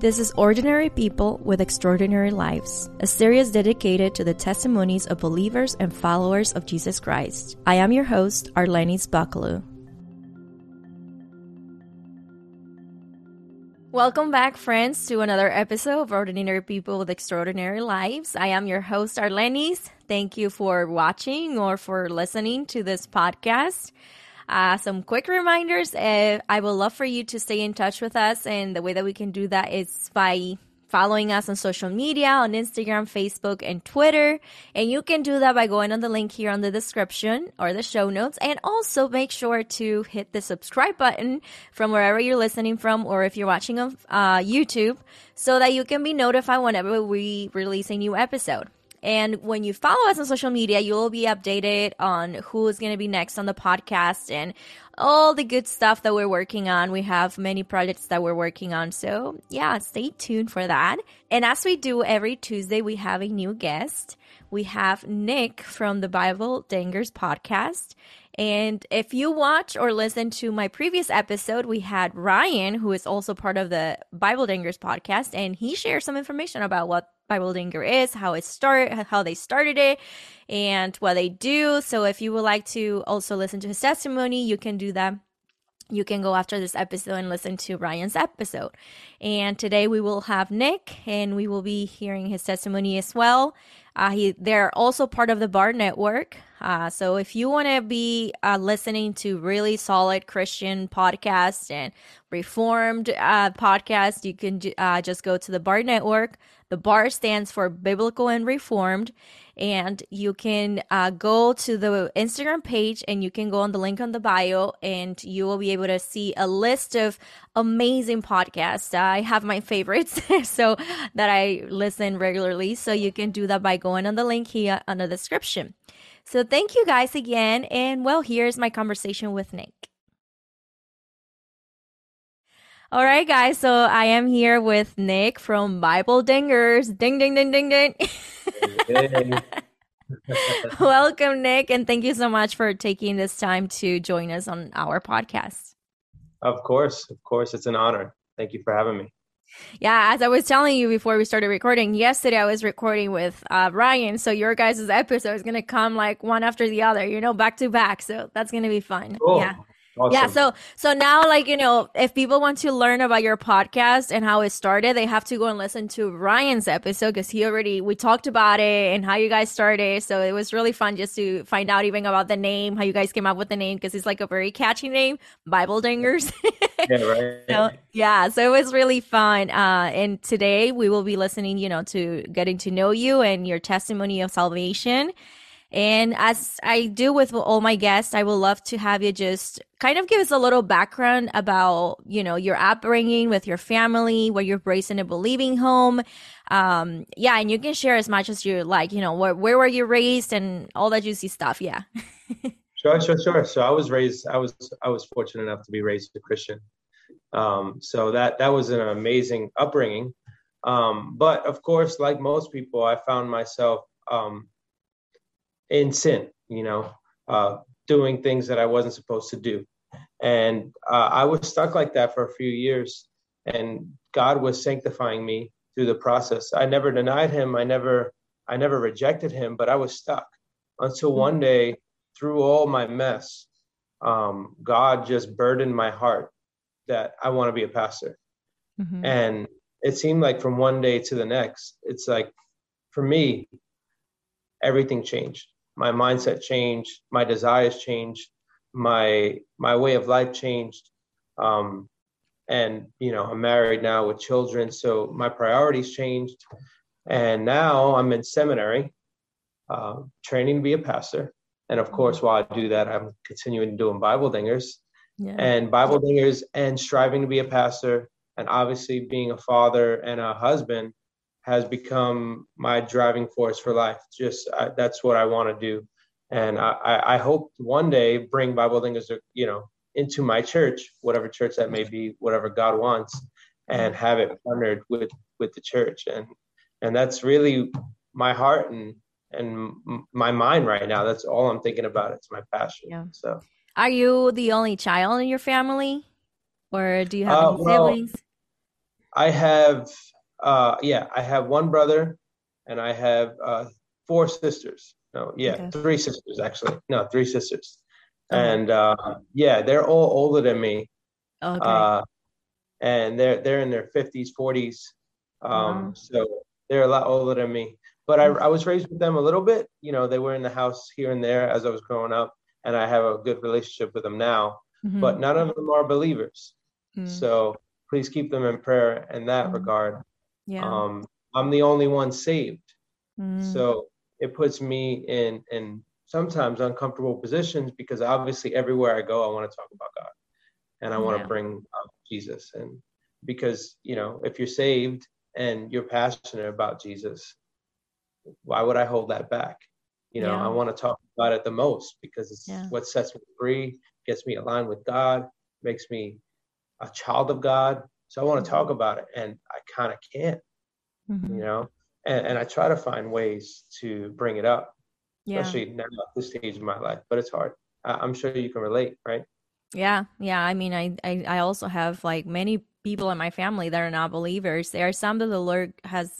This is Ordinary People with Extraordinary Lives, a series dedicated to the testimonies of believers and followers of Jesus Christ. I am your host, Arlenis Bakalu. Welcome back, friends, to another episode of Ordinary People with Extraordinary Lives. I am your host, Arlenis. Thank you for watching or for listening to this podcast. Uh, some quick reminders. Uh, I would love for you to stay in touch with us, and the way that we can do that is by following us on social media on Instagram, Facebook, and Twitter. And you can do that by going on the link here on the description or the show notes. And also make sure to hit the subscribe button from wherever you're listening from, or if you're watching on uh, YouTube, so that you can be notified whenever we release a new episode. And when you follow us on social media, you will be updated on who is going to be next on the podcast and all the good stuff that we're working on. We have many projects that we're working on. So, yeah, stay tuned for that. And as we do every Tuesday, we have a new guest. We have Nick from the Bible Dingers podcast. And if you watch or listen to my previous episode, we had Ryan, who is also part of the Bible Dingers podcast, and he shared some information about what Bible Dinger is, how it start, how they started it, and what they do. So if you would like to also listen to his testimony, you can do that. You can go after this episode and listen to Ryan's episode. And today we will have Nick, and we will be hearing his testimony as well. Uh, he, they're also part of the Bar Network. Uh, so if you want to be uh, listening to really solid Christian podcasts and reformed uh, podcasts, you can uh, just go to the Bar Network. The bar stands for Biblical and Reformed. And you can uh, go to the Instagram page and you can go on the link on the bio and you will be able to see a list of amazing podcasts. I have my favorites so that I listen regularly. So you can do that by going on the link here on the description. So thank you guys again. And well, here's my conversation with Nick. All right, guys. So I am here with Nick from Bible Dingers. Ding, ding, ding, ding, ding. Hey. Welcome, Nick. And thank you so much for taking this time to join us on our podcast. Of course. Of course. It's an honor. Thank you for having me. Yeah, as I was telling you before we started recording, yesterday I was recording with uh, Ryan. So your guys' episode is going to come like one after the other, you know, back to back. So that's going to be fun. Cool. Yeah. Awesome. Yeah. So, so now, like, you know, if people want to learn about your podcast and how it started, they have to go and listen to Ryan's episode because he already, we talked about it and how you guys started. So it was really fun just to find out even about the name, how you guys came up with the name because it's like a very catchy name, Bible Dingers. yeah, right. So, yeah. So it was really fun. Uh, and today we will be listening, you know, to getting to know you and your testimony of salvation. And as I do with all my guests, I would love to have you just kind of give us a little background about, you know, your upbringing with your family, where you're raised in a believing home. Um, yeah, and you can share as much as you like, you know, where, where were you raised and all that juicy stuff. Yeah. sure, sure, sure. So I was raised, I was, I was fortunate enough to be raised a Christian. Um, so that, that was an amazing upbringing. Um, but of course, like most people, I found myself, um, in sin, you know, uh, doing things that I wasn't supposed to do. And uh, I was stuck like that for a few years. And God was sanctifying me through the process. I never denied him. I never, I never rejected him, but I was stuck until one mm-hmm. day, through all my mess, um, God just burdened my heart that I want to be a pastor. Mm-hmm. And it seemed like from one day to the next, it's like for me, everything changed my mindset changed, my desires changed, my my way of life changed. Um, and you know, I'm married now with children, so my priorities changed. And now I'm in seminary, uh, training to be a pastor. And of course, while I do that, I'm continuing doing Bible dingers yeah. and Bible dingers and striving to be a pastor. And obviously, being a father and a husband has become my driving force for life. Just I, that's what I want to do, and I, I hope one day bring Bible Dingers, you know, into my church, whatever church that may be, whatever God wants, and have it partnered with with the church, and and that's really my heart and and my mind right now. That's all I'm thinking about. It's my passion. Yeah. So, are you the only child in your family, or do you have uh, any siblings? I have, uh, yeah, I have one brother, and I have uh, four sisters. No, yeah, okay. three sisters actually. No, three sisters, oh. and uh, yeah, they're all older than me. Okay. Uh, and they're they're in their fifties, forties. Um, wow. so they're a lot older than me. But I, I was raised with them a little bit. You know, they were in the house here and there as I was growing up, and I have a good relationship with them now. Mm-hmm. But none of them are believers. Mm-hmm. So please keep them in prayer in that mm-hmm. regard. Yeah. Um, I'm the only one saved. Mm-hmm. So it puts me in in sometimes uncomfortable positions because obviously everywhere I go, I want to talk about God and I want to bring up Jesus. And because, you know, if you're saved and you're passionate about Jesus, why would I hold that back? You know, yeah. I want to talk about it the most because it's yeah. what sets me free, gets me aligned with God, makes me a child of God. So I want to talk about it and I kind of can't, mm-hmm. you know, and, and I try to find ways to bring it up, yeah. especially now at this stage of my life, but it's hard. I, I'm sure you can relate, right? Yeah, yeah. I mean, I, I, I also have like many people in my family that are not believers. There are some that the Lord has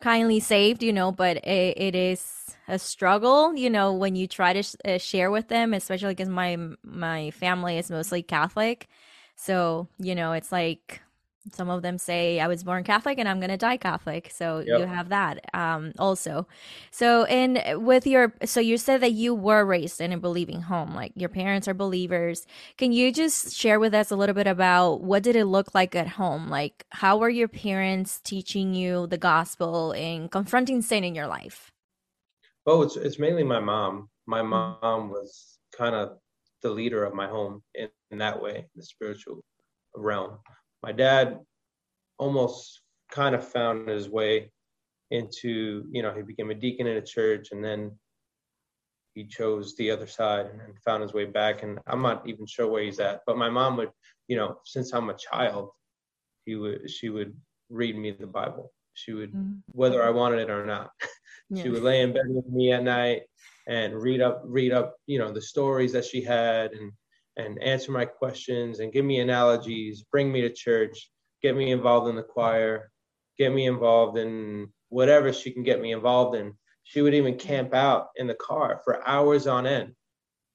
kindly saved, you know, but it, it is a struggle, you know, when you try to sh- uh, share with them, especially because my my family is mostly Catholic. So you know, it's like some of them say i was born catholic and i'm going to die catholic. So yep. you have that um, also. So and with your so you said that you were raised in a believing home like your parents are believers. Can you just share with us a little bit about what did it look like at home? Like how were your parents teaching you the gospel and confronting sin in your life? Oh it's, it's mainly my mom. My mm. mom was kind of the leader of my home in, in that way the spiritual realm my dad almost kind of found his way into, you know, he became a deacon in a church and then he chose the other side and found his way back. And I'm not even sure where he's at. But my mom would, you know, since I'm a child, he would she would read me the Bible. She would, mm-hmm. whether I wanted it or not, yeah. she would lay in bed with me at night and read up, read up, you know, the stories that she had and and answer my questions and give me analogies, bring me to church, get me involved in the choir, get me involved in whatever she can get me involved in. She would even camp out in the car for hours on end.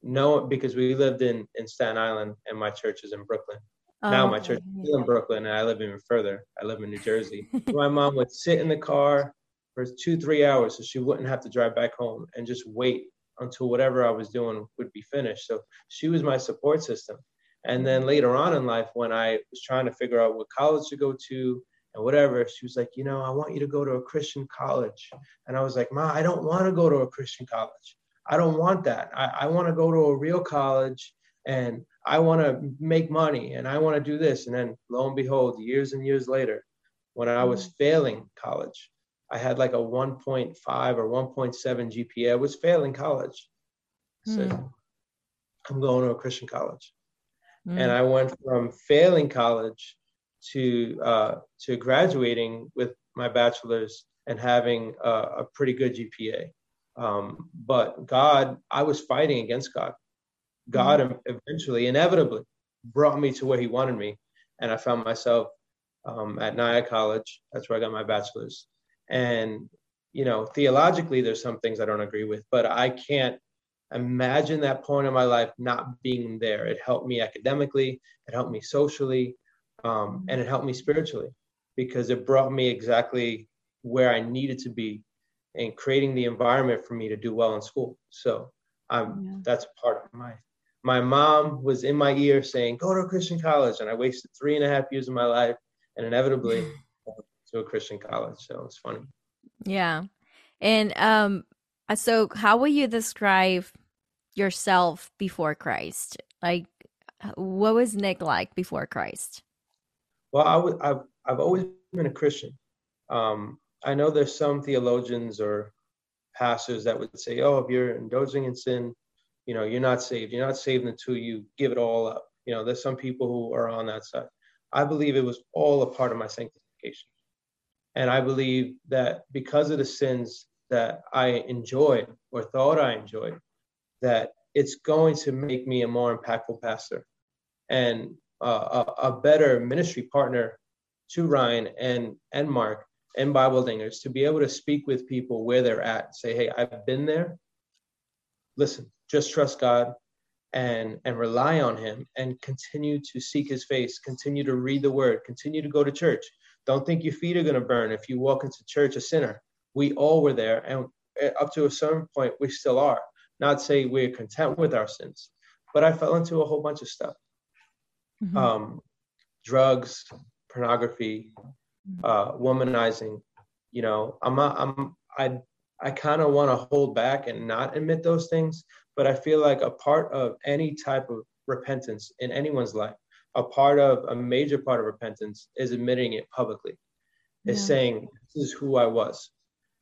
No, because we lived in, in Staten Island and my church is in Brooklyn. Oh, now my church is in Brooklyn and I live even further. I live in New Jersey. my mom would sit in the car for two, three hours so she wouldn't have to drive back home and just wait until whatever I was doing would be finished. So she was my support system. And then later on in life, when I was trying to figure out what college to go to and whatever, she was like, you know, I want you to go to a Christian college. And I was like, Ma, I don't want to go to a Christian college. I don't want that. I, I want to go to a real college and I want to make money and I want to do this. And then lo and behold, years and years later, when I was mm-hmm. failing college, I had like a 1.5 or 1.7 GPA. I was failing college. I said, mm. I'm going to a Christian college. Mm. And I went from failing college to uh, to graduating with my bachelor's and having a, a pretty good GPA. Um, but God, I was fighting against God. God mm. eventually, inevitably, brought me to where He wanted me, and I found myself um, at Nyack College. That's where I got my bachelor's. And, you know, theologically, there's some things I don't agree with, but I can't imagine that point in my life not being there. It helped me academically, it helped me socially, um, and it helped me spiritually because it brought me exactly where I needed to be and creating the environment for me to do well in school. So I'm yeah. that's part of my my mom was in my ear saying, go to a Christian college. And I wasted three and a half years of my life and inevitably to a Christian college. So it's funny. Yeah. And um so how will you describe yourself before Christ? Like what was Nick like before Christ? Well, I would I've I've always been a Christian. Um I know there's some theologians or pastors that would say, "Oh, if you're indulging in sin, you know, you're not saved. You're not saved until you give it all up." You know, there's some people who are on that side. I believe it was all a part of my sanctification. And I believe that because of the sins that I enjoyed or thought I enjoyed, that it's going to make me a more impactful pastor and uh, a, a better ministry partner to Ryan and and Mark and Bible Dingers to be able to speak with people where they're at. Say, hey, I've been there. Listen, just trust God and and rely on him and continue to seek his face, continue to read the word, continue to go to church. Don't think your feet are going to burn if you walk into church a sinner. We all were there and up to a certain point we still are. Not say we're content with our sins, but I fell into a whole bunch of stuff. Mm-hmm. Um, drugs, pornography, uh, womanizing. You know, I'm not, I'm I I kind of want to hold back and not admit those things, but I feel like a part of any type of repentance in anyone's life, a part of a major part of repentance is admitting it publicly, is yeah. saying this is who I was,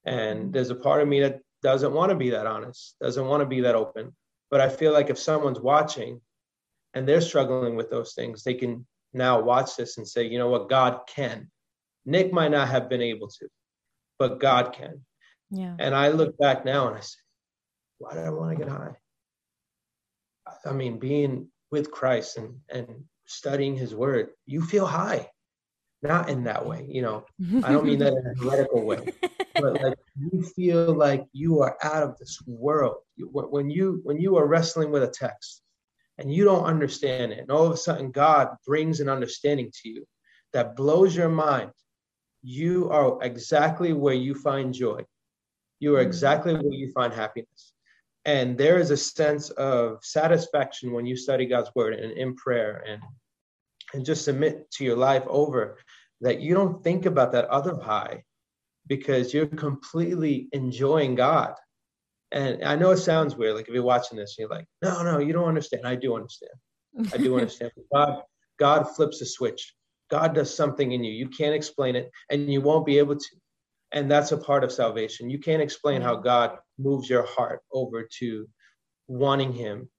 and mm-hmm. there's a part of me that doesn't want to be that honest, doesn't want to be that open, but I feel like if someone's watching and they're struggling with those things, they can now watch this and say, you know what, God can. Nick might not have been able to, but God can. Yeah. And I look back now and I say, why did I want to get high? I mean, being with Christ and, and studying his word, you feel high. Not in that way, you know. I don't mean that in a heretical way, but like you feel like you are out of this world. When you when you are wrestling with a text, and you don't understand it. And all of a sudden, God brings an understanding to you that blows your mind. You are exactly where you find joy. You are mm. exactly where you find happiness. And there is a sense of satisfaction when you study God's word and in prayer and, and just submit to your life over that you don't think about that other high because you're completely enjoying God and I know it sounds weird, like if you're watching this, you're like, no, no, you don't understand. I do understand. I do understand. God, God flips a switch. God does something in you. You can't explain it, and you won't be able to. And that's a part of salvation. You can't explain mm. how God moves your heart over to wanting Him.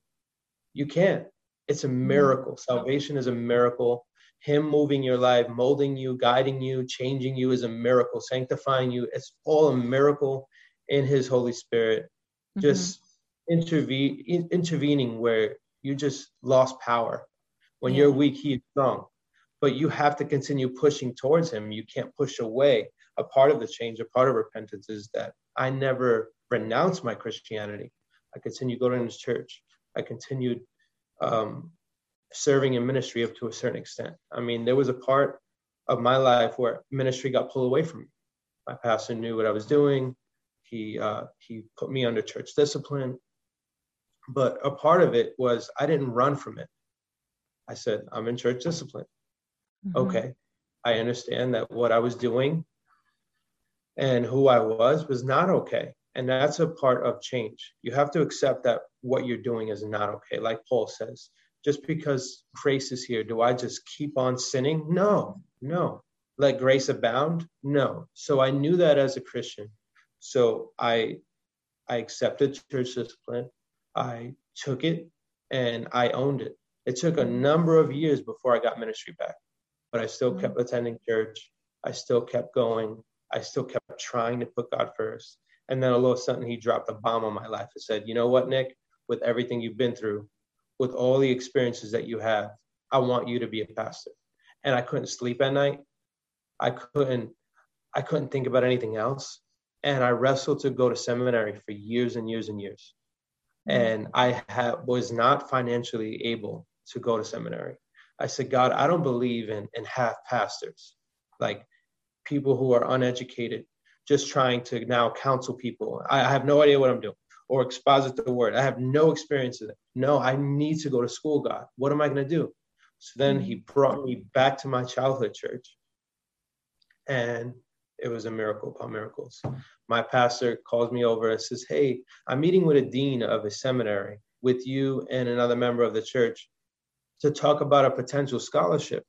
You can't. It's a miracle. Salvation is a miracle. Him moving your life, molding you, guiding you, changing you is a miracle. Sanctifying you, it's all a miracle in His Holy Spirit mm-hmm. just intervene in, intervening where you just lost power. When yeah. you're weak, he's strong. But you have to continue pushing towards him. You can't push away. A part of the change, a part of repentance is that I never renounced my Christianity. I continued going to church. I continued um, serving in ministry up to a certain extent. I mean, there was a part of my life where ministry got pulled away from me. My pastor knew what I was doing. He uh, he put me under church discipline, but a part of it was I didn't run from it. I said I'm in church discipline. Mm-hmm. Okay, I understand that what I was doing and who I was was not okay, and that's a part of change. You have to accept that what you're doing is not okay. Like Paul says, just because grace is here, do I just keep on sinning? No, no. Let grace abound? No. So I knew that as a Christian. So I I accepted church discipline. I took it and I owned it. It took a number of years before I got ministry back, but I still mm-hmm. kept attending church. I still kept going. I still kept trying to put God first. And then all of a sudden, he dropped a bomb on my life and said, You know what, Nick? With everything you've been through, with all the experiences that you have, I want you to be a pastor. And I couldn't sleep at night. I couldn't I couldn't think about anything else and I wrestled to go to seminary for years and years and years. Mm-hmm. And I ha- was not financially able to go to seminary. I said, God, I don't believe in, in half pastors, like people who are uneducated, just trying to now counsel people. I, I have no idea what I'm doing or exposit the word. I have no experience in it. No, I need to go to school, God. What am I going to do? So then he mm-hmm. brought me back to my childhood church. And it was a miracle upon miracles. My pastor calls me over and says, Hey, I'm meeting with a dean of a seminary with you and another member of the church to talk about a potential scholarship.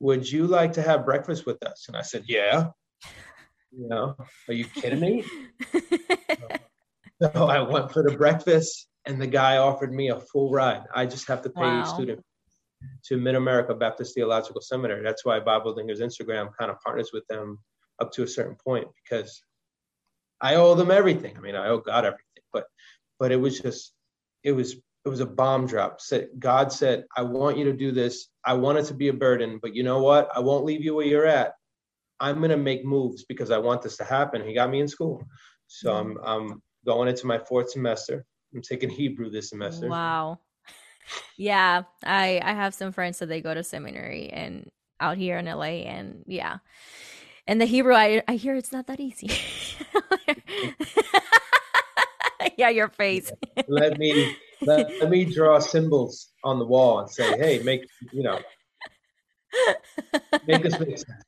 Would you like to have breakfast with us? And I said, Yeah. You know, are you kidding me? so I went for the breakfast and the guy offered me a full ride. I just have to pay wow. student to Mid America Baptist Theological Seminary. That's why Bible Dingers Instagram kind of partners with them up to a certain point because I owe them everything. I mean, I owe God everything, but but it was just it was it was a bomb drop. God said, "I want you to do this. I want it to be a burden, but you know what? I won't leave you where you're at. I'm gonna make moves because I want this to happen." He got me in school, so I'm I'm going into my fourth semester. I'm taking Hebrew this semester. Wow. Yeah, I I have some friends that they go to seminary and out here in LA, and yeah, and the Hebrew I I hear it's not that easy. yeah, your face. let me let, let me draw symbols on the wall and say, hey, make you know, make this make sense.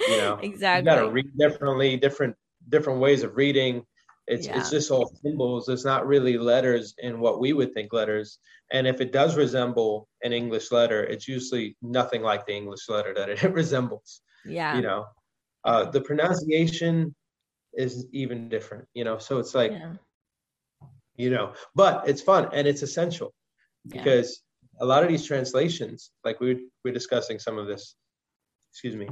You know, exactly. You gotta read differently, different different ways of reading. It's yeah. it's just all symbols. It's not really letters in what we would think letters. And if it does resemble an English letter, it's usually nothing like the English letter that it resembles. Yeah. You know, uh, the pronunciation is even different. You know, so it's like, yeah. You know, but it's fun and it's essential because yeah. a lot of these translations, like we we're discussing some of this. Excuse me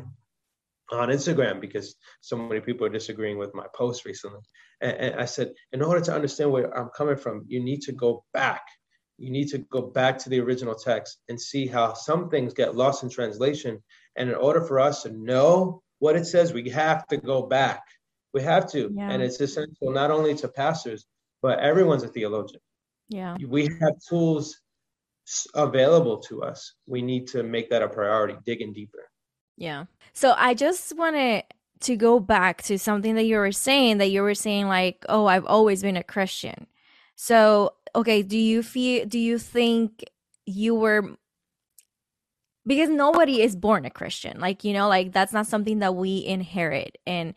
on Instagram because so many people are disagreeing with my post recently. And, and, I said, in order to understand where I'm coming from, you need to go back. You need to go back to the original text and see how some things get lost in translation. And in order for us to know what it says, we have to go back. We have to. Yeah. And it's essential not only to pastors, but everyone's a theologian. Yeah. We have tools available to us. We need to make that a priority, digging deeper. Yeah. So I just wanted to go back to something that you were saying that you were saying like, "Oh, I've always been a Christian." So, okay, do you feel do you think you were because nobody is born a Christian. Like, you know, like that's not something that we inherit and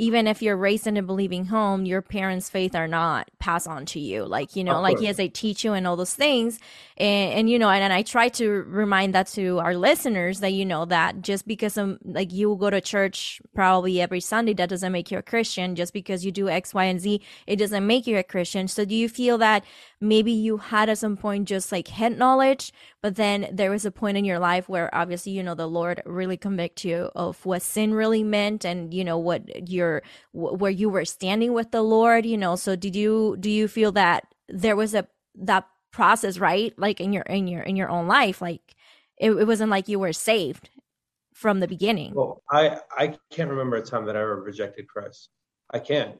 even if you're raised in a believing home, your parents' faith are not passed on to you. Like, you know, like yes, they teach you and all those things. And, and you know, and, and, I try to remind that to our listeners that, you know, that just because um like you go to church probably every Sunday, that doesn't make you a Christian. Just because you do X, Y, and Z, it doesn't make you a Christian. So do you feel that maybe you had at some point just like head knowledge, but then there was a point in your life where obviously, you know, the Lord really convict you of what sin really meant and, you know, what your, where you were standing with the Lord, you know. So did you, do you feel that there was a, that process, right? Like in your, in your, in your own life, like it, it wasn't like you were saved from the beginning. Well, I, I can't remember a time that I ever rejected Christ. I can't.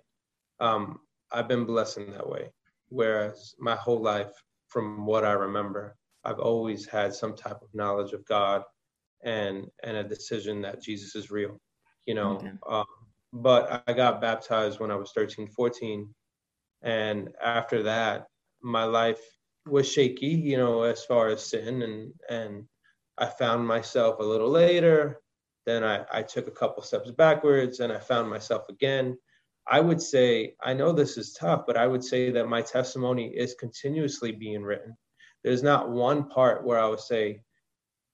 Um, I've been blessed in that way. Whereas my whole life, from what I remember, I've always had some type of knowledge of God and and a decision that Jesus is real, you know. Okay. Um, but I got baptized when I was 13, 14. And after that, my life was shaky, you know, as far as sin. And, and I found myself a little later. Then I, I took a couple steps backwards and I found myself again. I would say, I know this is tough, but I would say that my testimony is continuously being written. There's not one part where I would say,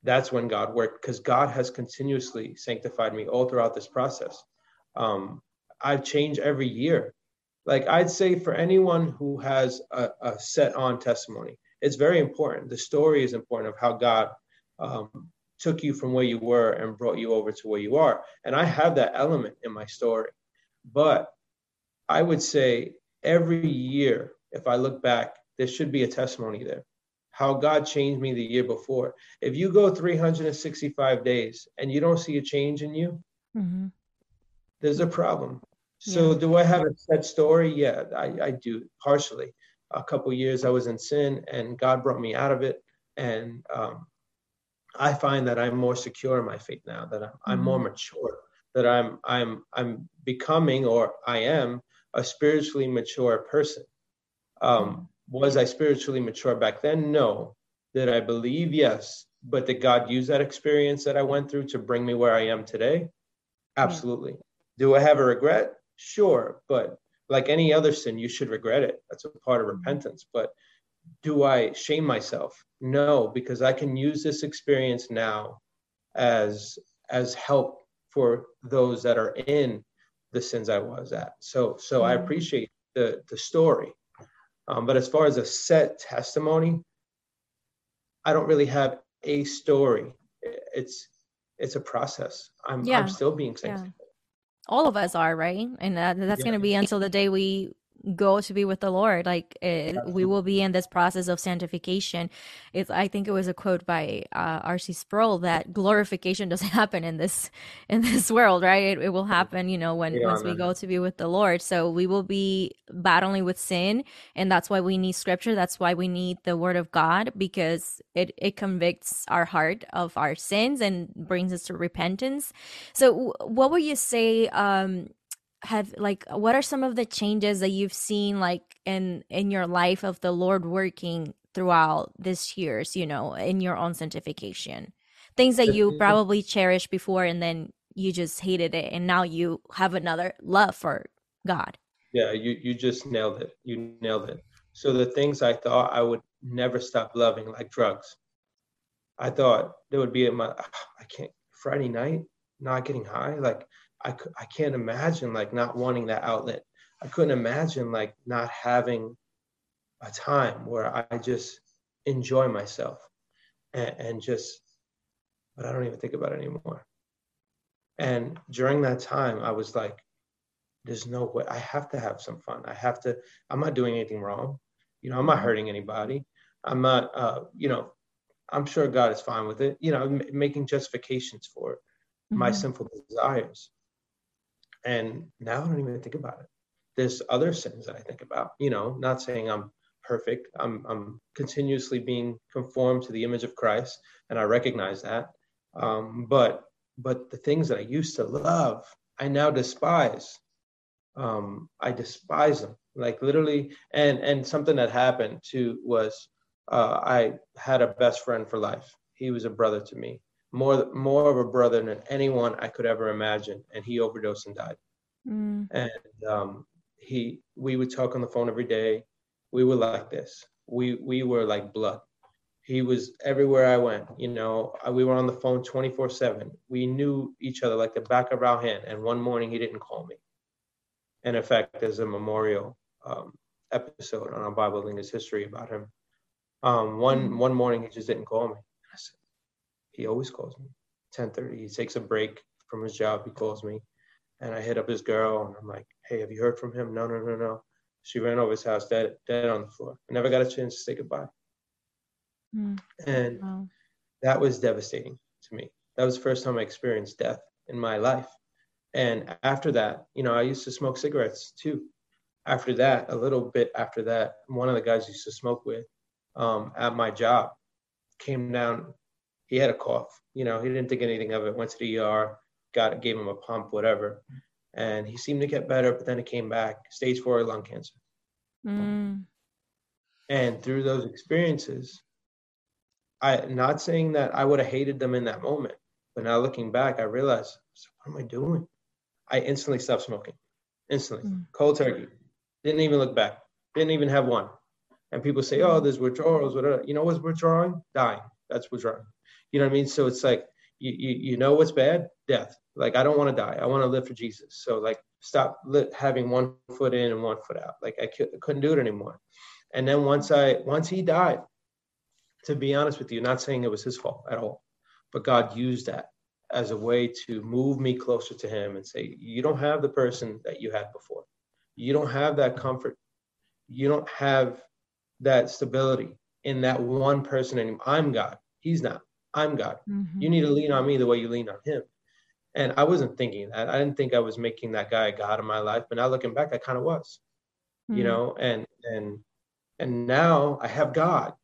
that's when God worked, because God has continuously sanctified me all throughout this process. Um, I've changed every year. Like I'd say for anyone who has a, a, set on testimony, it's very important. The story is important of how God um, took you from where you were and brought you over to where you are. And I have that element in my story. But I would say every year, if I look back, there should be a testimony there. How God changed me the year before. If you go 365 days and you don't see a change in you, mm-hmm. there's a problem. So, yeah. do I have a set story? Yeah, I, I do partially. A couple years I was in sin, and God brought me out of it. And um, I find that I'm more secure in my faith now. That I'm, mm-hmm. I'm more mature. That I'm I'm I'm becoming, or I am, a spiritually mature person. Um, was I spiritually mature back then? No. Did I believe? Yes. But did God use that experience that I went through to bring me where I am today? Absolutely. Yeah. Do I have a regret? Sure. But like any other sin, you should regret it. That's a part of mm-hmm. repentance. But do I shame myself? No, because I can use this experience now as as help for those that are in the sins I was at. So so I mm-hmm. appreciate the the story. Um, but as far as a set testimony, I don't really have a story. It's it's a process. I'm yeah. I'm still being sanctified. Yeah. All of us are right, and uh, that's yeah. going to be until the day we go to be with the Lord. Like it, we will be in this process of sanctification. It's I think it was a quote by uh, R.C. Sproul that glorification doesn't happen in this in this world, right? It, it will happen, you know, when yeah, once we go to be with the Lord. So we will be battling with sin, and that's why we need Scripture. That's why we need the Word of God because it it convicts our heart of our sins and brings us to repentance. So, what would you say? Um, have like what are some of the changes that you've seen like in in your life of the lord working throughout this years you know in your own sanctification? Things that you probably cherished before and then you just hated it and now you have another love for god. Yeah you you just nailed it. You nailed it. So the things i thought i would never stop loving like drugs. I thought there would be in my i can't friday night not getting high like I, I can't imagine like not wanting that outlet. I couldn't imagine like not having a time where I just enjoy myself and, and just, but I don't even think about it anymore. And during that time, I was like, there's no way I have to have some fun. I have to, I'm not doing anything wrong. You know, I'm not hurting anybody. I'm not, uh, you know, I'm sure God is fine with it. You know, m- making justifications for mm-hmm. my sinful desires. And now I don't even think about it. There's other sins that I think about, you know, not saying I'm perfect. I'm, I'm continuously being conformed to the image of Christ, and I recognize that. Um, but but the things that I used to love, I now despise. Um, I despise them, like literally. And and something that happened too was uh, I had a best friend for life. He was a brother to me, more more of a brother than anyone I could ever imagine, and he overdosed and died. Mm. And um, he, we would talk on the phone every day. We were like this. We we were like blood. He was everywhere I went. You know, uh, we were on the phone 24 seven. We knew each other like the back of our hand. And one morning he didn't call me. And in fact, there's a memorial um, episode on our Bible Lingus history about him. Um, one mm. one morning he just didn't call me. He always calls me. 10:30. He takes a break from his job. He calls me, and I hit up his girl, and I'm like, "Hey, have you heard from him?" No, no, no, no. She ran over his house, dead, dead on the floor. I never got a chance to say goodbye. Mm. And wow. that was devastating to me. That was the first time I experienced death in my life. And after that, you know, I used to smoke cigarettes too. After that, a little bit after that, one of the guys I used to smoke with um, at my job came down he had a cough. You know, he didn't think anything of it. Went to the ER, got gave him a pump, whatever, and he seemed to get better. But then it came back, stage four lung cancer. Mm. And through those experiences, I not saying that I would have hated them in that moment, but now looking back, I realized, what am I doing? I instantly stopped smoking, instantly, mm. cold turkey. Didn't even look back. Didn't even have one. And people say, oh, there's withdrawals, whatever. You know what's withdrawing? Dying. That's withdrawing. You know what I mean? So it's like you you, you know what's bad? Death. Like I don't want to die. I want to live for Jesus. So like stop li- having one foot in and one foot out. Like I couldn't do it anymore. And then once I once he died, to be honest with you, not saying it was his fault at all, but God used that as a way to move me closer to him and say, you don't have the person that you had before. You don't have that comfort. You don't have that stability in that one person anymore. I'm God. He's not. I'm God. Mm-hmm. You need to lean on me the way you lean on him. And I wasn't thinking that. I didn't think I was making that guy a God in my life, but now looking back, I kind of was. Mm-hmm. You know, and and and now I have God.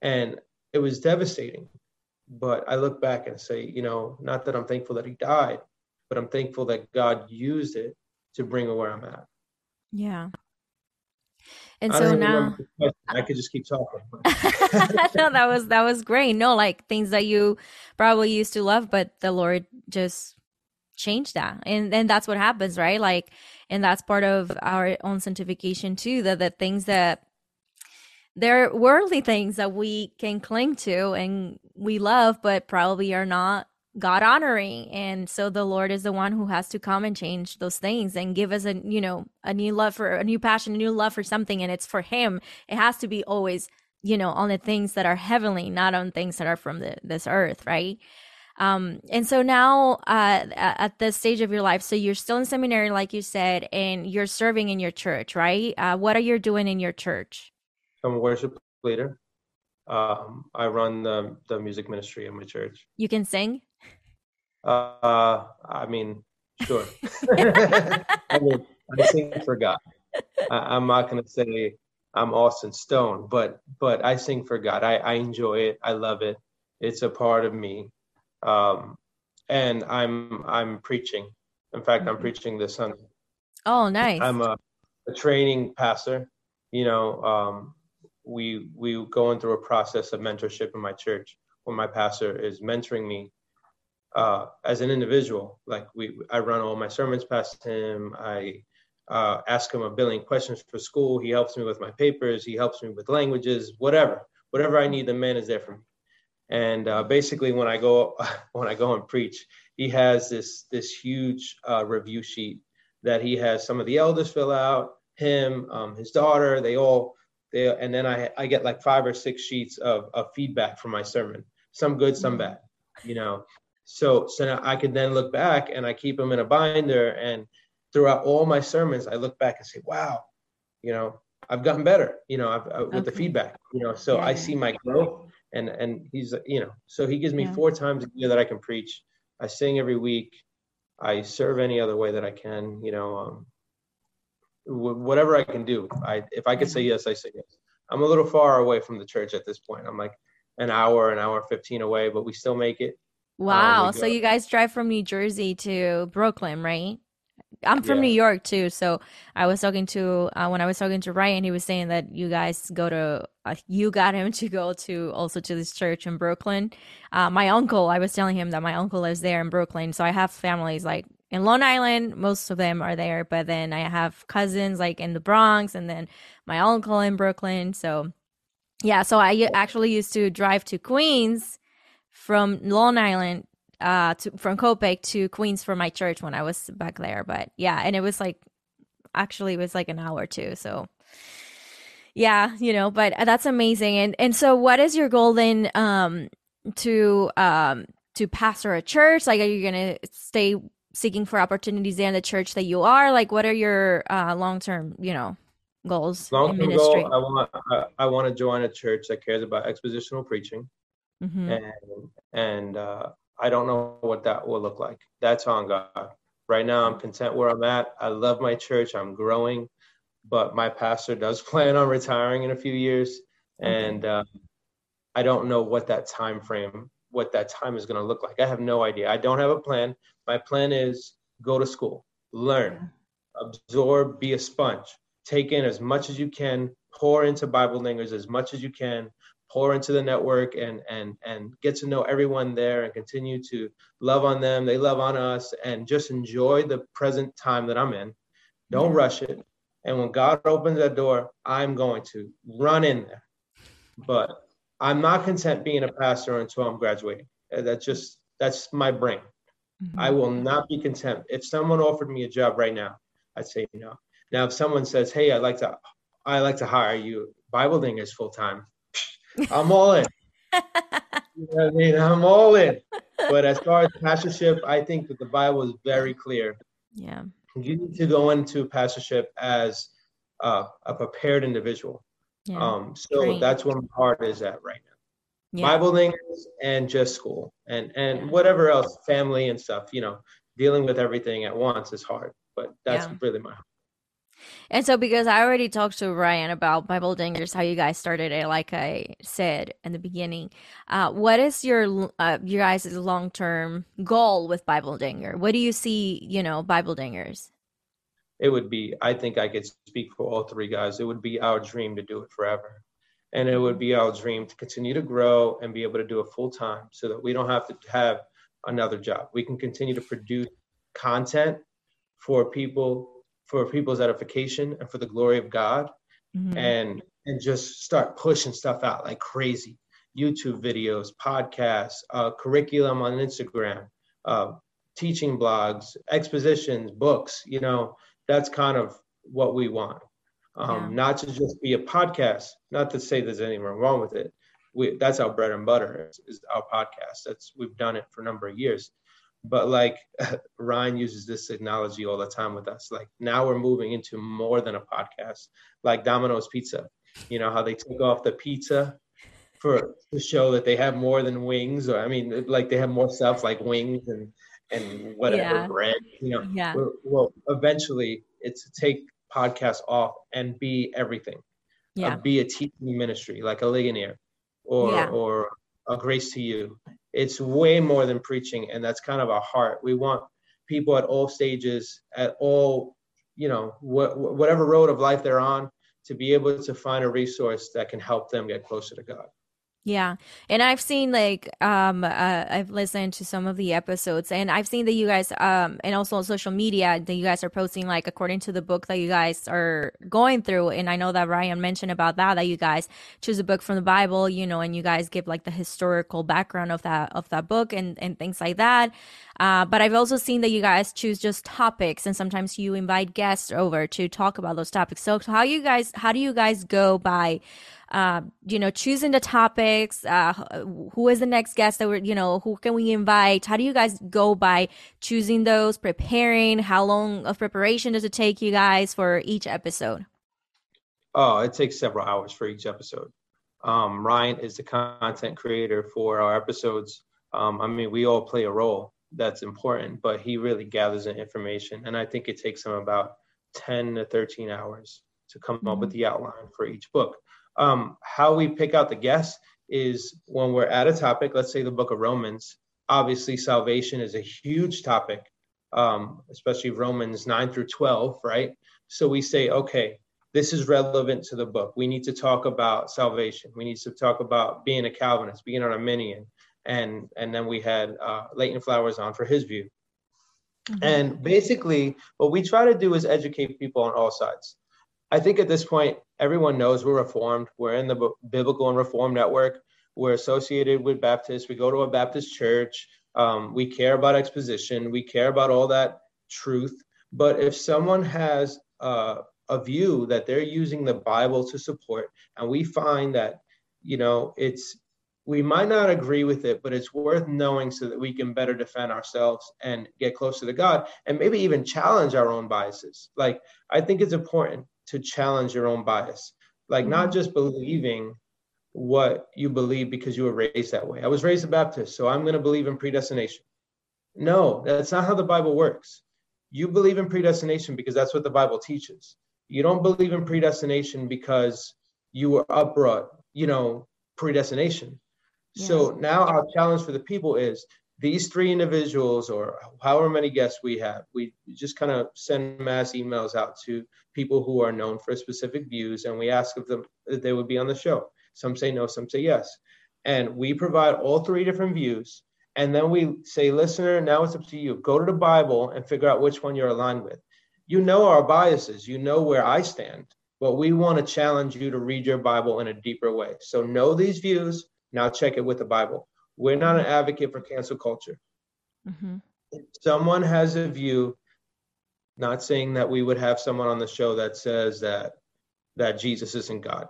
And it was devastating. But I look back and say, you know, not that I'm thankful that he died, but I'm thankful that God used it to bring me where I'm at. Yeah. And so now I could just keep talking. no, that was that was great. No, like things that you probably used to love, but the Lord just changed that. And and that's what happens, right? Like and that's part of our own sanctification too, that the things that they're worldly things that we can cling to and we love, but probably are not God honoring. And so the Lord is the one who has to come and change those things and give us a, you know, a new love for a new passion, a new love for something. And it's for Him. It has to be always, you know, on the things that are heavenly, not on things that are from the, this earth, right? Um, and so now, uh, at this stage of your life, so you're still in seminary, like you said, and you're serving in your church, right? Uh, what are you doing in your church? I'm a worship leader. Um, I run the the music ministry in my church. You can sing. Uh, I mean, sure. I mean, I sing for God. I, am not going to say I'm Austin Stone, but but I sing for God. I, I enjoy it. I love it. It's a part of me. Um, and I'm I'm preaching. In fact, mm-hmm. I'm preaching this Sunday. Oh, nice. I'm a, a training pastor. You know, um, we we going through a process of mentorship in my church where my pastor is mentoring me uh, as an individual. Like we, I run all my sermons past him. I uh, ask him a billion questions for school. He helps me with my papers. He helps me with languages, whatever, whatever I need. The man is there for me. And uh, basically, when I go when I go and preach, he has this this huge uh, review sheet that he has some of the elders fill out. Him, um, his daughter, they all they, and then I I get like five or six sheets of, of feedback from my sermon, some good, some bad, you know. So so now I can then look back and I keep them in a binder and throughout all my sermons I look back and say, wow, you know, I've gotten better, you know, I've, uh, with okay. the feedback, you know. So yeah. I see my growth and and he's you know, so he gives me yeah. four times a year that I can preach. I sing every week. I serve any other way that I can, you know. Um, whatever I can do. I if I could say yes, I say yes. I'm a little far away from the church at this point. I'm like an hour, an hour 15 away, but we still make it. Wow. Um, so you guys drive from New Jersey to Brooklyn, right? I'm from yeah. New York too, so I was talking to uh, when I was talking to Ryan, he was saying that you guys go to uh, you got him to go to also to this church in Brooklyn. Uh, my uncle, I was telling him that my uncle lives there in Brooklyn, so I have families like in Long Island. Most of them are there, but then I have cousins like in the Bronx, and then my uncle in Brooklyn. So yeah, so I actually used to drive to Queens from Long Island uh to from Copiague to Queens for my church when I was back there. But yeah, and it was like actually it was like an hour too. So yeah, you know, but that's amazing. And and so what is your goal then um to um to pastor a church? Like are you gonna stay seeking for opportunities there in the church that you are? Like what are your uh long term, you know, goals long term goal I want I, I want to join a church that cares about expositional preaching. Mm-hmm. And and uh I don't know what that will look like. That's on God. Right now, I'm content where I'm at. I love my church. I'm growing, but my pastor does plan on retiring in a few years, and uh, I don't know what that time frame, what that time is going to look like. I have no idea. I don't have a plan. My plan is go to school, learn, absorb, be a sponge, take in as much as you can, pour into Bible Dingers as much as you can, pour into the network and and and get to know everyone there and continue to love on them. They love on us and just enjoy the present time that i'm in. Don't rush it. And when god opens that door i'm going to run in there. But i'm not content being a pastor until i'm graduating. Uh, that's just that's my brain. Mm-hmm. i will not be content. If someone offered me a job right now i'd say no. Now if someone says hey i'd like to i like to hire you. Bible dingers full time I'm all in. you know I mean? I'm all in. But as far as pastorship, I think that the Bible is very clear. Yeah. You need to go into pastorship as uh, a prepared individual. Yeah. Um, so Great. that's where my heart is at right now. Yeah. Bible Dingers and just school and and yeah. whatever else, family and stuff. You know, dealing with everything at once is hard, but that's really my heart. And so, because I already talked to Ryan about Bible Dingers, how you guys started it, like I said in the beginning, uh, what is your uh, your guys' long term goal with Bible Dinger? What do you see, you know, Bible Dingers? It would be, I think I could speak for all three guys. It would be our dream to do it forever. And it would be our dream to continue to grow and be able to do it full time so that we don't have to have another job. We can continue to produce content for people for people's edification and for the glory of God, mm-hmm. and and just start pushing stuff out like crazy. YouTube videos, podcasts, uh, curriculum on Instagram, uh, teaching blogs, expositions, books. You know, that's kind of what we want. Um, yeah. Not to just be a podcast. Not to say there's anything wrong with it, we, that's our bread and butter is, is, our podcast. That's we've done it for a number of years. But like Ryan uses this analogy all the time with us. Like now we're moving into more than a podcast, like Domino's Pizza. You know how they took off the pizza for to show that they have more than wings, or I mean, like they have more stuff like wings and and whatever yeah. bread. You know, yeah. Well, eventually it's to take podcasts off and be everything. Yeah. Uh, be a teaching ministry like a Ligonier or yeah. or a grace to you. It's way more than preaching, and that's kind of our heart. We want people at all stages, at all, you know, wh- whatever road of life they're on, to be able to find a resource that can help them get closer to God. Yeah. And I've seen like um uh, I've listened to some of the episodes and I've seen that you guys um and also on social media that you guys are posting like according to the book that you guys are going through and I know that Ryan mentioned about that that you guys choose a book from the Bible, you know, and you guys give like the historical background of that of that book and and things like that. Uh, but I've also seen that you guys choose just topics and sometimes you invite guests over to talk about those topics. So how you guys how do you guys go by uh, you know, choosing the topics, uh, who is the next guest that we're, you know, who can we invite? How do you guys go by choosing those, preparing? How long of preparation does it take you guys for each episode? Oh, it takes several hours for each episode. Um, Ryan is the content creator for our episodes. Um, I mean, we all play a role that's important, but he really gathers the information. And I think it takes him about 10 to 13 hours to come mm-hmm. up with the outline for each book. Um, how we pick out the guests is when we're at a topic, let's say the book of Romans, obviously salvation is a huge topic, um, especially Romans 9 through 12, right? So we say, okay, this is relevant to the book. We need to talk about salvation. We need to talk about being a Calvinist, being an Arminian. And, and then we had uh, Leighton Flowers on for his view. Mm-hmm. And basically, what we try to do is educate people on all sides. I think at this point, everyone knows we're Reformed. We're in the Biblical and Reformed Network. We're associated with Baptists. We go to a Baptist church. Um, we care about exposition. We care about all that truth. But if someone has uh, a view that they're using the Bible to support, and we find that, you know, it's we might not agree with it, but it's worth knowing so that we can better defend ourselves and get closer to God and maybe even challenge our own biases. Like, I think it's important to challenge your own bias. Like not mm-hmm. just believing what you believe because you were raised that way. I was raised a Baptist, so I'm going to believe in predestination. No, that's not how the Bible works. You believe in predestination because that's what the Bible teaches. You don't believe in predestination because you were upbrought, you know, predestination. Yeah. So now our challenge for the people is these three individuals or however many guests we have, we just kind of send mass emails out to people who are known for specific views and we ask if them if they would be on the show. Some say no, some say yes. And we provide all three different views. And then we say, listener, now it's up to you. Go to the Bible and figure out which one you're aligned with. You know our biases, you know where I stand, but we want to challenge you to read your Bible in a deeper way. So know these views, now check it with the Bible. We're not an advocate for cancel culture. Mm-hmm. someone has a view, not saying that we would have someone on the show that says that that Jesus isn't God.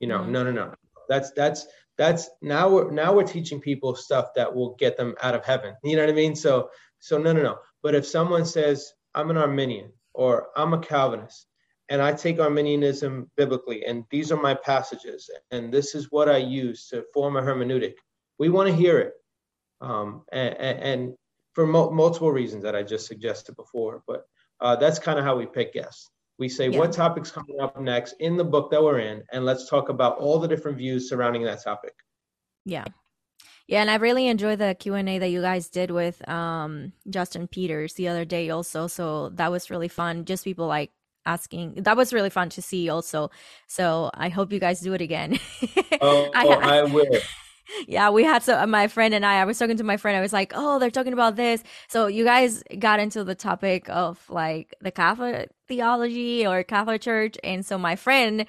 You know, mm-hmm. no, no, no. That's that's that's now we're now we're teaching people stuff that will get them out of heaven. You know what I mean? So so no, no, no. But if someone says I'm an Arminian or I'm a Calvinist and I take Arminianism biblically and these are my passages and this is what I use to form a hermeneutic we want to hear it, um, and, and, for mo- multiple reasons that I just suggested before. But uh, that's kind of how we pick guests. We say yeah. what topics coming up next in the book that we're in, and let's talk about all the different views surrounding that topic. Yeah. Yeah, and I really enjoyed the Q and A that you guys did with um, Justin Peters the other day, also. So that was really fun. Just people like asking. That was really fun to see, also. So I hope you guys do it again. oh, I, I will yeah, we had so my friend and I. I was talking to my friend. I was like, "Oh, they're talking about this." So you guys got into the topic of like the Catholic theology or Catholic Church, and so my friend,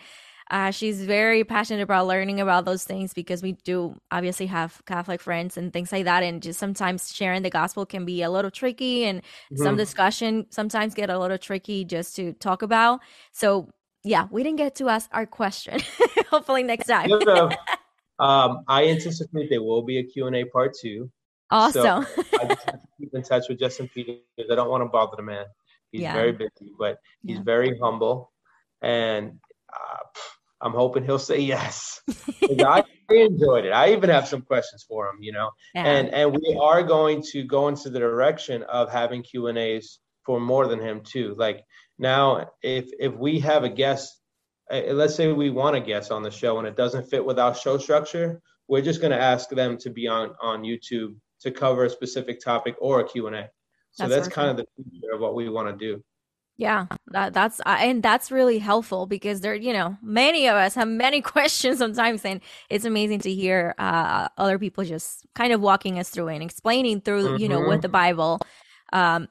uh, she's very passionate about learning about those things because we do obviously have Catholic friends and things like that, and just sometimes sharing the gospel can be a little tricky, and mm-hmm. some discussion sometimes get a little tricky just to talk about. So yeah, we didn't get to ask our question. Hopefully next time. Um, I anticipate there will be a Q&A part two. Awesome. So I just have to keep in touch with Justin Peters. I don't want to bother the man. He's yeah. very busy, but he's yeah. very humble. And uh, I'm hoping he'll say yes. I enjoyed it. I even have some questions for him, you know. Yeah. And and we are going to go into the direction of having Q and A's for more than him too. Like now, if if we have a guest, let's say we want a guest on the show and it doesn't fit with our show structure, we're just going to ask them to be on on YouTube to cover a specific topic or a Q and A. So that's, that's kind of the future of what we want to do. Yeah, that, that's and that's really helpful because there, you know, many of us have many questions sometimes, and it's amazing to hear uh, other people just kind of walking us through and explaining through, mm-hmm. you know, with mm-hmm. the Bible, um,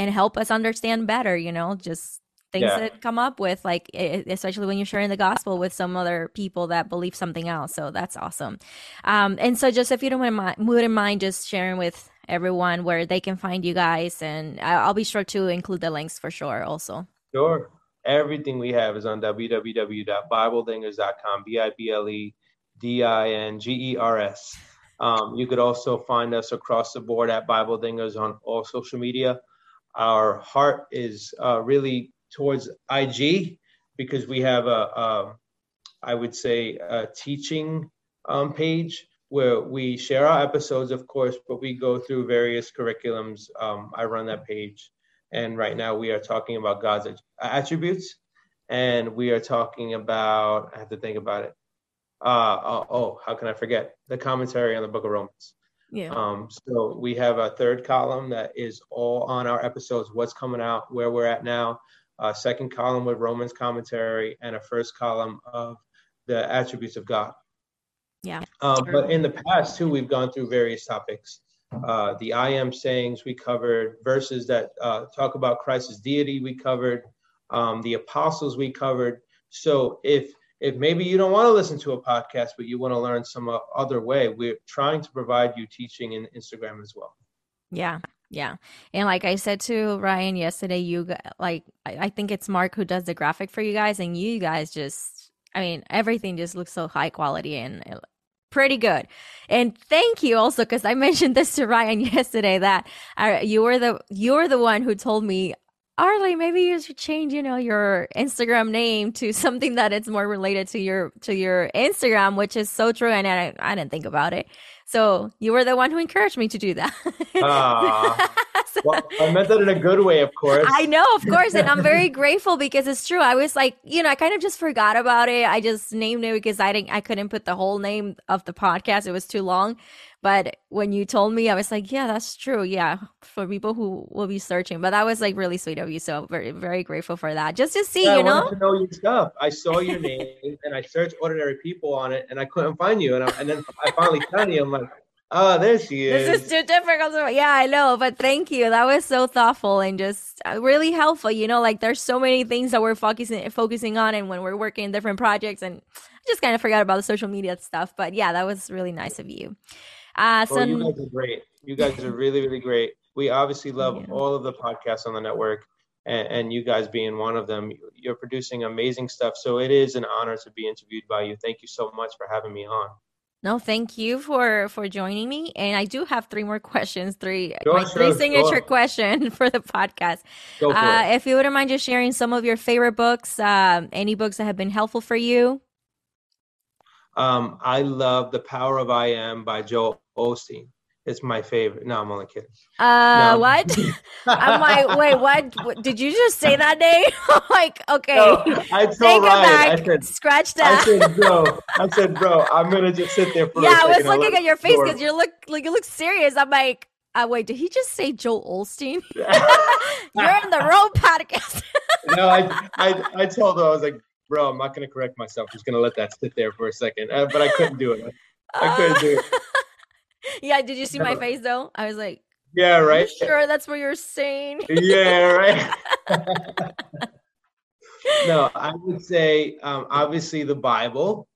and help us understand better. You know, just things yeah. that come up with, like especially when you're sharing the gospel with some other people that believe something else. So that's awesome. Um, and so, just if you don't mind, wouldn't mind just sharing with everyone where they can find you guys and i'll be sure to include the links for sure also sure everything we have is on www.bibledingers.com b-i-b-l-e-d-i-n-g-e-r-s um, you could also find us across the board at bible dingers on all social media our heart is uh, really towards ig because we have a, a I would say a teaching um, page where we share our episodes, of course, but we go through various curriculums. Um, I run that page. And right now we are talking about God's attributes. And we are talking about, I have to think about it. Uh, oh, oh, how can I forget? The commentary on the book of Romans. Yeah. Um, so we have a third column that is all on our episodes, what's coming out, where we're at now. A second column with Romans commentary, and a first column of the attributes of God. Yeah. Um, but in the past too, we've gone through various topics. Uh, the I am sayings we covered, verses that uh, talk about Christ's deity we covered, um, the apostles we covered. So if if maybe you don't want to listen to a podcast, but you want to learn some uh, other way, we're trying to provide you teaching in Instagram as well. Yeah, yeah. And like I said to Ryan yesterday, you like I think it's Mark who does the graphic for you guys, and you guys just I mean everything just looks so high quality and pretty good. And thank you also because I mentioned this to Ryan yesterday that uh, you were the you were the one who told me Arlie, maybe you should change, you know, your Instagram name to something that it's more related to your to your Instagram, which is so true. And I, I didn't think about it. So you were the one who encouraged me to do that. Uh, well, I meant that in a good way, of course. I know, of course. And I'm very grateful because it's true. I was like, you know, I kind of just forgot about it. I just named it because I didn't I couldn't put the whole name of the podcast. It was too long. But when you told me, I was like, yeah, that's true. Yeah, for people who will be searching. But that was like really sweet of you. So very, very grateful for that. Just to see, yeah, you know. To know your stuff. I saw your name and I searched ordinary people on it and I couldn't find you. And, I, and then I finally found you. I'm like, Oh, there she is. This is too difficult. Yeah, I know, but thank you. That was so thoughtful and just uh, really helpful. You know, like there's so many things that we're focusing focusing on, and when we're working in different projects, and I just kind of forgot about the social media stuff. But yeah, that was really nice of you. Uh, so oh, you guys are great. You guys are really, really great. We obviously love yeah. all of the podcasts on the network, and, and you guys being one of them. You're producing amazing stuff. So it is an honor to be interviewed by you. Thank you so much for having me on. No, thank you for for joining me. And I do have three more questions, three sure, my three signature question for the podcast. For uh, if you wouldn't mind just sharing some of your favorite books, um, any books that have been helpful for you. Um, I love The Power of I Am by Joel Osteen. It's my favorite. No, I'm only kidding. Uh, no. what? I'm like, wait, what? what? Did you just say that name? like, okay. No, I told Ryan, I said, scratch that. I said, bro, I said, bro, I'm gonna just sit there for. Yeah, I was looking at your face because you look like you look serious. I'm like, uh, wait, did he just say Joel Osteen? You're in the wrong podcast. no, I, I, I told him I was like, bro, I'm not gonna correct myself. I'm just gonna let that sit there for a second. Uh, but I couldn't do it. I couldn't do it. Yeah, did you see my face though? I was like, Yeah, right. Sure, that's what you're saying. yeah, right. no, I would say um, obviously the Bible.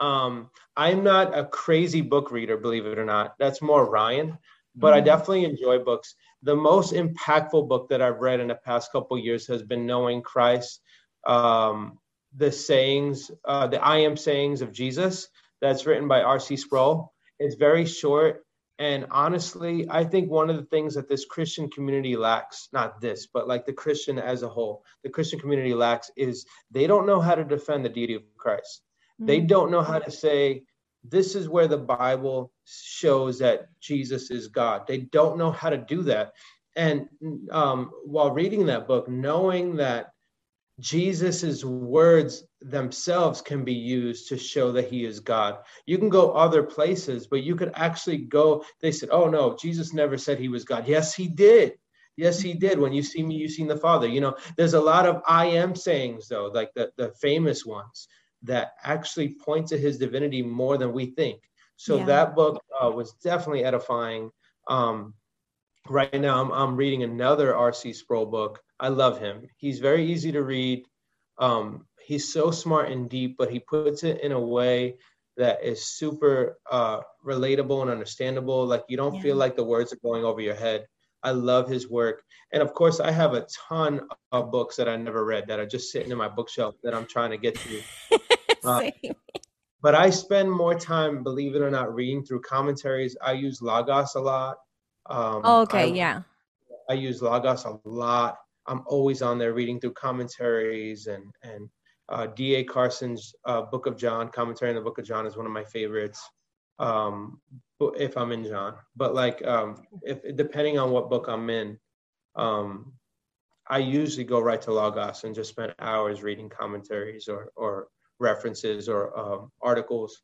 Um, I'm not a crazy book reader, believe it or not. That's more Ryan, but mm-hmm. I definitely enjoy books. The most impactful book that I've read in the past couple years has been Knowing Christ, um, the sayings, uh, the I am sayings of Jesus that's written by R.C. Sproul. It's very short. And honestly, I think one of the things that this Christian community lacks, not this, but like the Christian as a whole, the Christian community lacks is they don't know how to defend the deity of Christ. Mm-hmm. They don't know how to say, this is where the Bible shows that Jesus is God. They don't know how to do that. And um, while reading that book, knowing that Jesus's words themselves can be used to show that he is God. You can go other places, but you could actually go. They said, "Oh no, Jesus never said he was God." Yes, he did. Yes, he did. When you see me, you seen the Father. You know, there's a lot of I am sayings though, like the the famous ones that actually point to his divinity more than we think. So yeah. that book uh, was definitely edifying. Um, right now, I'm, I'm reading another R.C. Sproul book. I love him. He's very easy to read. Um, he's so smart and deep, but he puts it in a way that is super uh, relatable and understandable. Like you don't yeah. feel like the words are going over your head. I love his work. And of course, I have a ton of books that I never read that are just sitting in my bookshelf that I'm trying to get to. Uh, but I spend more time, believe it or not, reading through commentaries. I use Logos a lot. Um, oh, okay, I, yeah. I use Logos a lot. I'm always on there reading through commentaries and and uh, D.A. Carson's uh, Book of John commentary on the Book of John is one of my favorites. Um, if I'm in John, but like um, if depending on what book I'm in, um, I usually go right to Logos and just spend hours reading commentaries or or references or um, articles.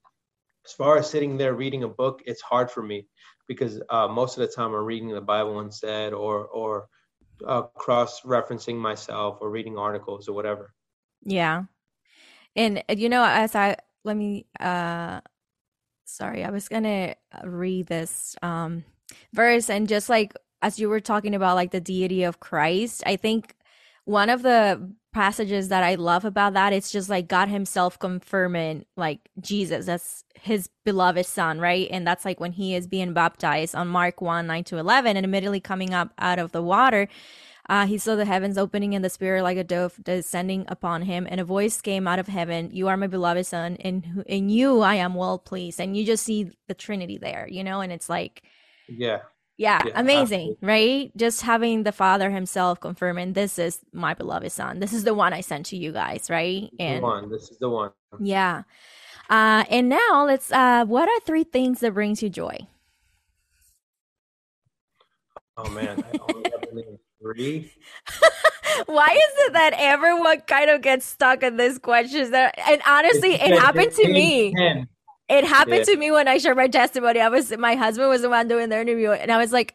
As far as sitting there reading a book, it's hard for me because uh, most of the time I'm reading the Bible instead or or uh, cross referencing myself or reading articles or whatever. Yeah, and you know, as I let me uh sorry, I was gonna read this um verse and just like as you were talking about like the deity of Christ, I think one of the passages that I love about that it's just like God himself confirming like Jesus as his beloved son, right? And that's like when he is being baptized on Mark 1 9 to 11 and immediately coming up out of the water uh, he saw the heavens opening and the spirit like a dove descending upon him, and a voice came out of heaven, "You are my beloved son, and in you I am well pleased." And you just see the Trinity there, you know, and it's like, yeah, yeah, yeah amazing, absolutely. right? Just having the Father Himself confirming, "This is my beloved son. This is the one I sent to you guys," right? And the one. This is the one. Yeah. Uh, and now let's. Uh, what are three things that brings you joy? Oh man, I only have three. Why is it that everyone kind of gets stuck in this question? That and honestly, it's, it happened to me. 10. It happened yeah. to me when I shared my testimony. I was my husband was the one doing the interview, and I was like,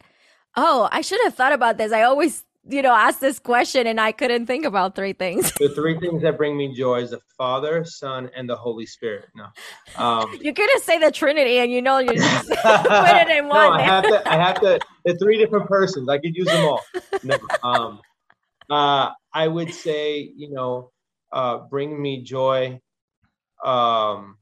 "Oh, I should have thought about this. I always you know, ask this question and I couldn't think about three things. the three things that bring me joy is the Father, Son, and the Holy Spirit. No. Um, you couldn't say the Trinity and you know you just put it in one. No, I have to I have to the three different persons. I could use them all. No. Um uh I would say, you know, uh bring me joy. Um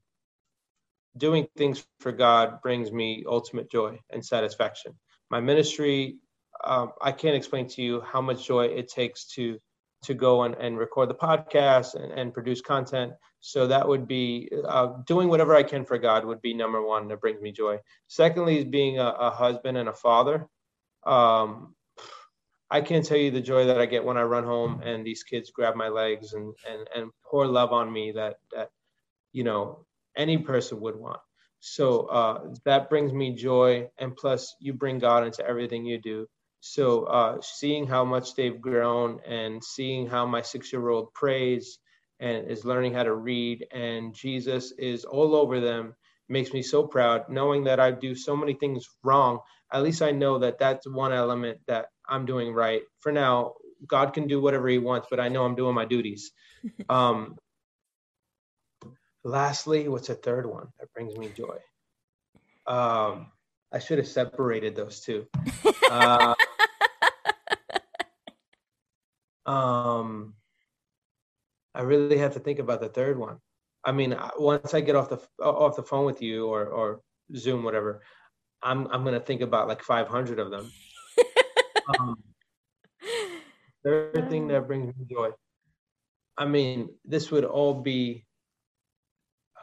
doing things for God brings me ultimate joy and satisfaction. My ministry um, I can't explain to you how much joy it takes to to go and, and record the podcast and, and produce content. So that would be uh, doing whatever I can for God would be number one that brings me joy. Secondly, is being a, a husband and a father. Um, I can't tell you the joy that I get when I run home and these kids grab my legs and and and pour love on me that that you know any person would want. So uh, that brings me joy, and plus you bring God into everything you do. So uh, seeing how much they've grown and seeing how my six-year-old prays and is learning how to read and Jesus is all over them makes me so proud. Knowing that I do so many things wrong, at least I know that that's one element that I'm doing right. For now, God can do whatever He wants, but I know I'm doing my duties. Um, lastly, what's a third one that brings me joy? Um, I should have separated those two. Uh, um, I really have to think about the third one. I mean, once I get off the off the phone with you or or Zoom, whatever, I'm I'm gonna think about like 500 of them. um, third thing that brings me joy. I mean, this would all be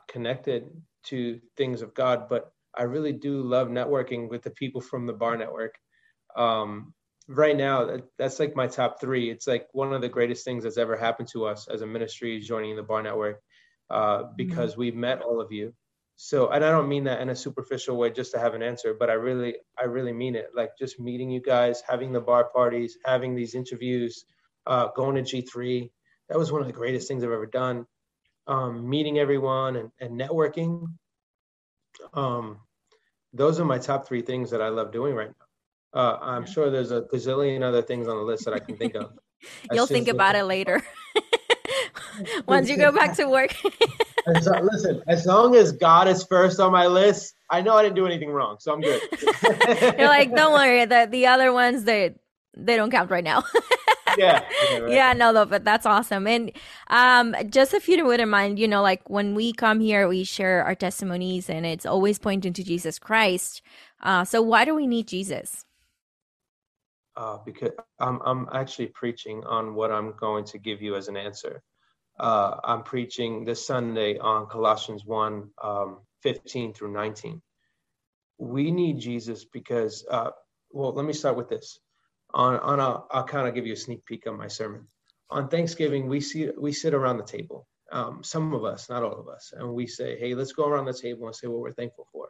connected to things of God, but I really do love networking with the people from the Bar Network. Um, right now, that's like my top three. It's like one of the greatest things that's ever happened to us as a ministry joining the Bar Network uh, because mm-hmm. we've met all of you. So, and I don't mean that in a superficial way just to have an answer, but I really, I really mean it. Like just meeting you guys, having the bar parties, having these interviews, uh, going to G3. That was one of the greatest things I've ever done. Um, meeting everyone and, and networking. Um, those are my top three things that I love doing right now. Uh, I'm sure there's a gazillion other things on the list that I can think of. You'll think about it later. Once you go back to work. as, listen, as long as God is first on my list, I know I didn't do anything wrong, so I'm good. You're like, don't worry, the the other ones they they don't count right now. Yeah, yeah, right. yeah, no, no, but that's awesome. And um, just if you wouldn't mind, you know, like when we come here, we share our testimonies, and it's always pointing to Jesus Christ. Uh, so why do we need Jesus? Uh, because I'm I'm actually preaching on what I'm going to give you as an answer uh, I'm preaching this Sunday on Colossians 1 um, 15 through 19. We need Jesus because, uh, well, let me start with this. On, on a, I'll kind of give you a sneak peek of my sermon. On Thanksgiving, we see we sit around the table. Um, some of us, not all of us, and we say, "Hey, let's go around the table and say what we're thankful for."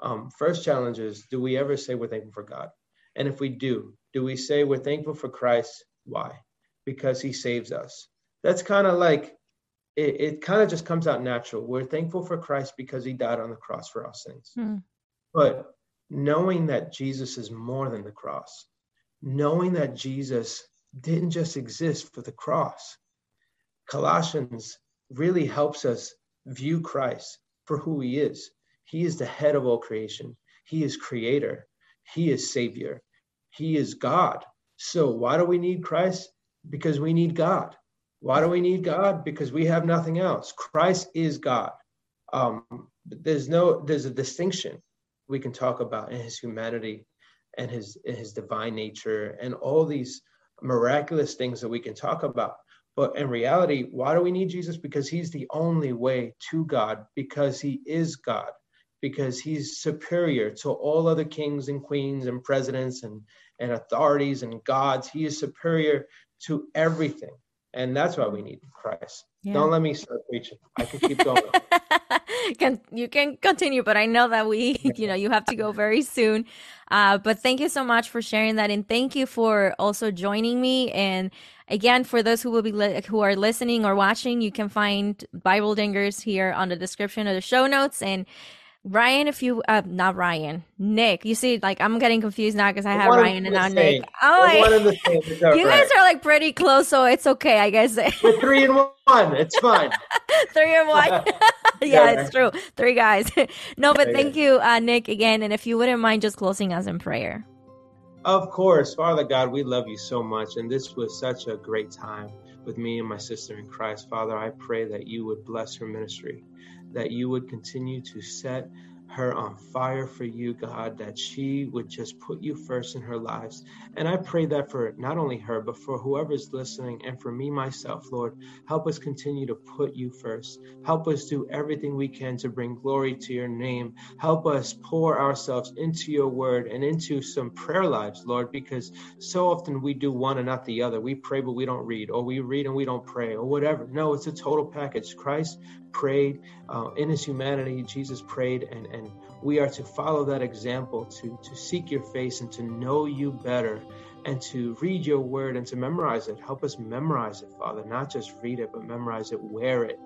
Um, first challenge is: Do we ever say we're thankful for God? And if we do, do we say we're thankful for Christ? Why? Because He saves us that's kind of like it, it kind of just comes out natural. We're thankful for Christ because he died on the cross for our sins. Mm. But knowing that Jesus is more than the cross, knowing that Jesus didn't just exist for the cross, Colossians really helps us view Christ for who he is. He is the head of all creation, he is creator, he is savior, he is God. So, why do we need Christ? Because we need God. Why do we need God? Because we have nothing else. Christ is God. Um, there's no there's a distinction we can talk about in his humanity and his his divine nature and all these miraculous things that we can talk about. But in reality, why do we need Jesus? Because he's the only way to God, because he is God, because he's superior to all other kings and queens and presidents and, and authorities and gods. He is superior to everything and that's why we need Christ. Yeah. Don't let me start preaching. I can keep going. can you can continue, but I know that we, you know, you have to go very soon. Uh, but thank you so much for sharing that, and thank you for also joining me. And again, for those who will be li- who are listening or watching, you can find Bible Dingers here on the description of the show notes and Ryan, if you uh, not Ryan, Nick. You see, like I'm getting confused now because I have Ryan and now Nick. Oh, you guys are like pretty close, so it's okay, I guess. We're three and one. It's fine. three and one. yeah, it's true. Three guys. no, but thank you, uh, Nick, again. And if you wouldn't mind just closing us in prayer. Of course, Father God, we love you so much, and this was such a great time with me and my sister in Christ. Father, I pray that you would bless her ministry that you would continue to set her on fire for you, God, that she would just put you first in her lives. And I pray that for not only her, but for whoever's listening and for me myself, Lord, help us continue to put you first. Help us do everything we can to bring glory to your name. Help us pour ourselves into your word and into some prayer lives, Lord, because so often we do one and not the other. We pray, but we don't read, or we read and we don't pray, or whatever. No, it's a total package. Christ prayed uh, in his humanity, Jesus prayed, and, and we are to follow that example to, to seek your face and to know you better and to read your word and to memorize it. Help us memorize it, Father, not just read it, but memorize it, wear it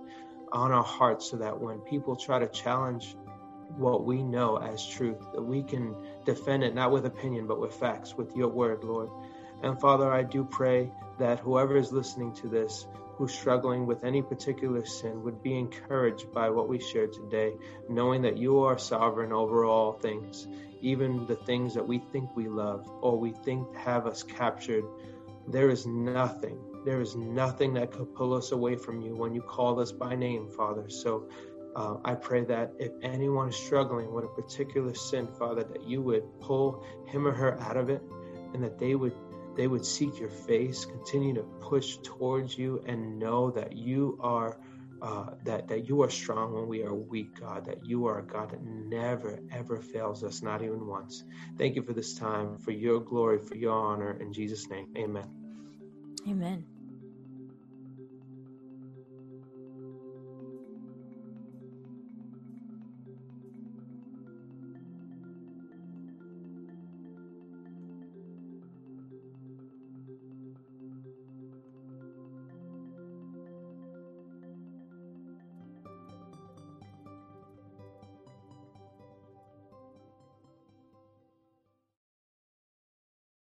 on our hearts so that when people try to challenge what we know as truth, that we can defend it not with opinion, but with facts, with your word, Lord. And Father, I do pray that whoever is listening to this who's struggling with any particular sin would be encouraged by what we shared today, knowing that you are sovereign over all things, even the things that we think we love or we think have us captured. There is nothing, there is nothing that could pull us away from you when you call us by name, Father. So uh, I pray that if anyone is struggling with a particular sin, Father, that you would pull him or her out of it and that they would they would seek your face, continue to push towards you, and know that you are uh, that that you are strong when we are weak, God. That you are a God that never ever fails us, not even once. Thank you for this time, for your glory, for your honor. In Jesus' name, Amen. Amen.